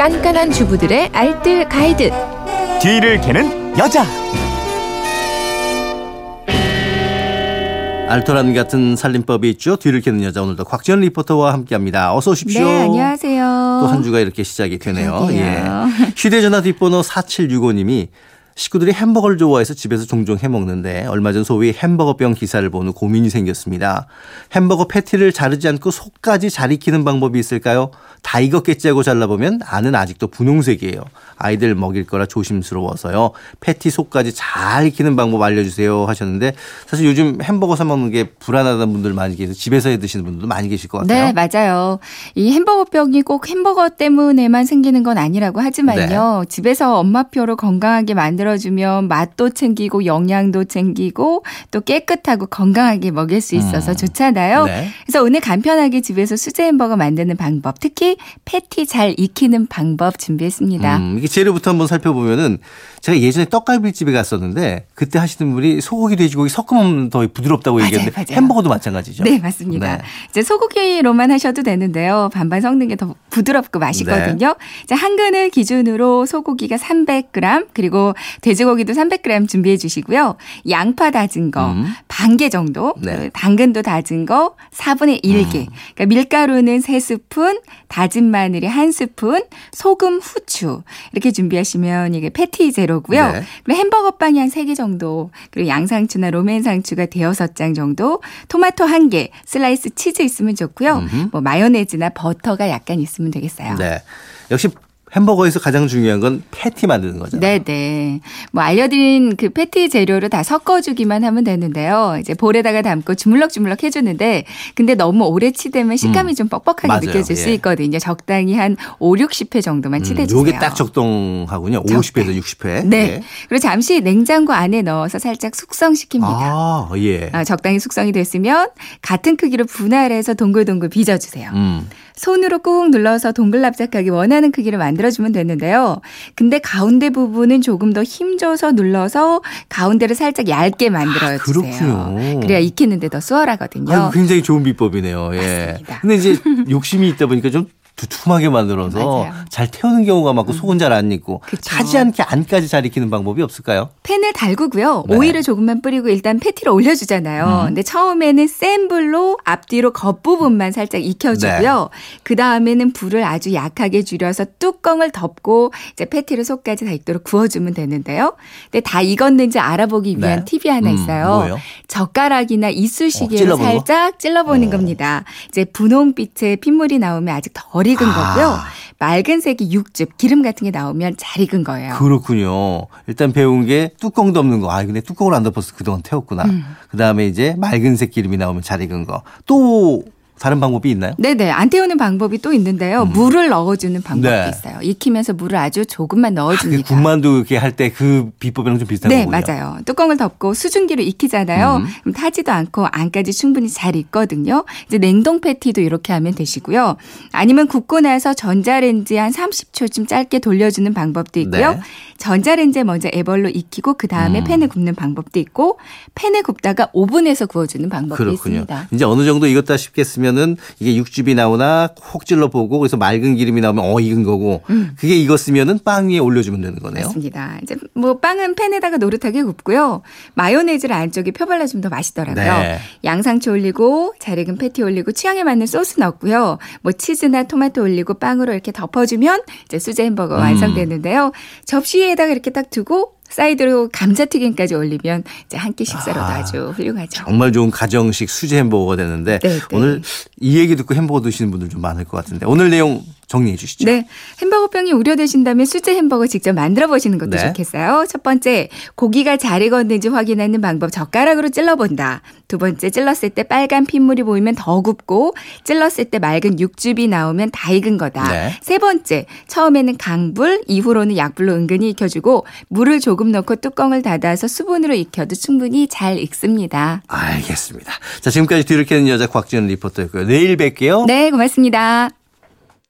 깐깐한 주부들의 알뜰 가이드. 뒤를 캐는 여자. 알토란 같은 살림법이 있죠. 뒤를 캐는 여자 오늘도 곽지연 리포터와 함께합니다. 어서 오십시오. 네, 안녕하세요. 또 한 주가 이렇게 시작이 되네요. 그러게요. 예. 휴대전화 뒷번호 4765님이 식구들이 햄버거를 좋아해서 집에서 종종 해 먹는데 얼마 전 소위 햄버거병 기사를 본후 고민이 생겼습니다. 햄버거 패티를 자르지 않고 속까지 잘 익히는 방법이 있을까요? 다 익었겠지 하고 잘라보면 안은 아직도 분홍색이에요. 아이들 먹일 거라 조심스러워서요. 패티 속까지 잘 익히는 방법 알려주세요 하셨는데 사실 요즘 햄버거 사 먹는 게 불안하다는 분들 많이 계세요. 집에서 해 드시는 분들도 많이 계실 것 같아요. 네, 맞아요. 이 햄버거병이 꼭 햄버거 때문에만 생기는 건 아니라고 하지만요. 네. 집에서 엄마표로 건강하게 만들어 주면 맛도 챙기고 영양도 챙기고 또 깨끗하고 건강하게 먹일 수 있어서 음. 좋잖아요. 네. 그래서 오늘 간편하게 집에서 수제 햄버거 만드는 방법, 특히 패티 잘 익히는 방법 준비했습니다. 음, 이게 재료부터 한번 살펴보면은 제가 예전에 떡갈비집에 갔었는데 그때 하시는 분이 소고기 돼지고기 섞으면 더 부드럽다고 맞아요, 얘기했는데 맞아요. 햄버거도 마찬가지죠. 네, 맞습니다. 네. 이제 소고기로만 하셔도 되는데요. 반반 섞는 게 더 부드럽고 맛있거든요. 네. 자, 한 근을 기준으로 소고기가 300g, 그리고 돼지고기도 300g 준비해 주시고요. 양파 다진 거, 음. 반개 정도, 네. 음. 그리고 당근도 다진 거 4분의 1개. 그러니까 밀가루는 3스푼, 다진 마늘이 1스푼, 소금, 후추. 이렇게 준비하시면 이게 패티 재료고요. 네. 그리고 햄버거 빵이 한 3개 정도, 그리고 양상추나 로맨 상추가 대여섯 장 정도, 토마토 한 개, 슬라이스 치즈 있으면 좋고요. 음흠. 뭐 마요네즈나 버터가 약간 있으면 되겠어요. 네. 역시 햄버거에서 가장 중요한 건 패티 만드는 거잖아요. 네 네. 뭐 알려드린 그 패티 재료를 다 섞어주기만 하면 되는데요. 이제 볼에다가 담고 주물럭주물럭 해주는데, 근데 너무 오래 치대면 식감이 음. 좀 뻑뻑하게 맞아요. 느껴질 수 예. 있거든요. 적당히 한 5, 60회 정도만 음, 치대주세요. 요게 딱 적당하군요. 50회에서 60회. 네. 그리고 잠시 냉장고 안에 넣어서 살짝 숙성시킵니다. 아, 예. 아, 적당히 숙성이 됐으면 같은 크기로 분할해서 동글동글 빚어주세요. 음. 손으로 꾹 눌러서 동글납작하게 원하는 크기를 만들어주면 되는데요. 근데 가운데 부분은 조금 더 힘줘서 눌러서 가운데를 살짝 얇게 만들어주세요. 아, 그렇군요. 그래야 익히는데 더 수월하거든요. 아유, 굉장히 좋은 비법이네요. 예. 맞습니다. 근데 이제 욕심이 있다 보니까 좀 두툼하게 만들어서 맞아요. 잘 태우는 경우가 많고 속은 잘 안 익고 그쵸. 타지 않게 안까지 잘 익히는 방법이 없을까요? 팬을 달구고요. 네. 오일을 조금만 뿌리고 일단 패티를 올려주잖아요. 음. 근데 처음에는 센 불로 앞뒤로 겉부분만 살짝 익혀주고요. 네. 그 다음에는 불을 아주 약하게 줄여서 뚜껑을 덮고 이제 패티를 속까지 다 익도록 구워주면 되는데요. 근데 다 익었는지 알아보기 위한 네. 팁이 하나 음, 있어요. 뭐예요? 젓가락이나 어, 이쑤시개로 찔러보는 거? 살짝 찔러보는 어. 겁니다. 이제 분홍빛의 핏물이 나오면 아직 덜 익은 아. 거고요. 맑은 색이 육즙, 기름 같은 게 나오면 잘 익은 거예요. 그렇군요. 일단 배운 게 뚜껑 덮는 거. 아, 근데 뚜껑을 안 덮어서 그동안 태웠구나. 음. 그 다음에 이제 맑은 색 기름이 나오면 잘 익은 거. 또 다른 방법이 있나요? 네네. 안 태우는 방법이 또 있는데요. 물을 넣어주는 방법도 네. 있어요. 익히면서 물을 아주 조금만 그 넣어줍니다. 군만두 이렇게 할 때 그 비법이랑 좀 비슷한 네, 거군요. 맞아요. 뚜껑을 덮고 수증기로 익히잖아요. 음. 그럼 타지도 않고 안까지 충분히 잘 익거든요. 이제 냉동 패티도 이렇게 하면 되시고요. 아니면 굽고 나서 전자레인지 한 30초쯤 짧게 돌려주는 방법도 있고요. 네. 전자레인지에 먼저 애벌로 익히고 그 다음에 음. 팬에 굽는 방법도 있고 팬에 굽다가 오븐에서 구워주는 방법도 그렇군요. 있습니다. 이제 어느 정도 익었다 싶겠으면 은 이게 육즙이 나오나 혹 찔러 보고 그래서 맑은 기름이 나오면 어 익은 거고 그게 익었으면은 빵 위에 올려주면 되는 거네요. 음. 맞습니다. 이제 뭐 빵은 팬에다가 노릇하게 굽고요. 마요네즈를 안쪽에 펴발라주면 더 맛있더라고요. 네. 양상추 올리고 잘 익은 패티 올리고 취향에 맞는 소스 넣고요. 뭐 치즈나 토마토 올리고 빵으로 이렇게 덮어주면 이제 수제 햄버거 음. 완성되는데요. 접시에다가 이렇게 딱 두고 사이드로 감자튀김까지 올리면 이제 한 끼 식사로도 아, 아, 주 훌륭하죠. 정말 좋은 가정식 수제 햄버거가 되는데 네, 네. 오늘 이 얘기 듣고 햄버거 드시는 분들 좀 많을 것 같은데 오늘 내용 정리해 주시죠. 네. 햄버거병이 우려되신다면 수제 햄버거 직접 만들어 보시는 것도 네. 좋겠어요. 첫 번째, 고기가 잘 익었는지 확인하는 방법 젓가락으로 찔러본다. 두 번째, 찔렀을 때 빨간 핏물이 보이면 더 굽고 찔렀을 때 맑은 육즙이 나오면 다 익은 거다. 네. 세 번째, 처음에는 강불, 이후로는 약불로 은근히 익혀주고 물을 조금 넣고 뚜껑을 닫아서 수분으로 익혀도 충분히 잘 익습니다. 알겠습니다. 자 지금까지 뒤를 캐는 여자 곽지연 리포터였고요. 내일 뵐게요. 네, 고맙습니다.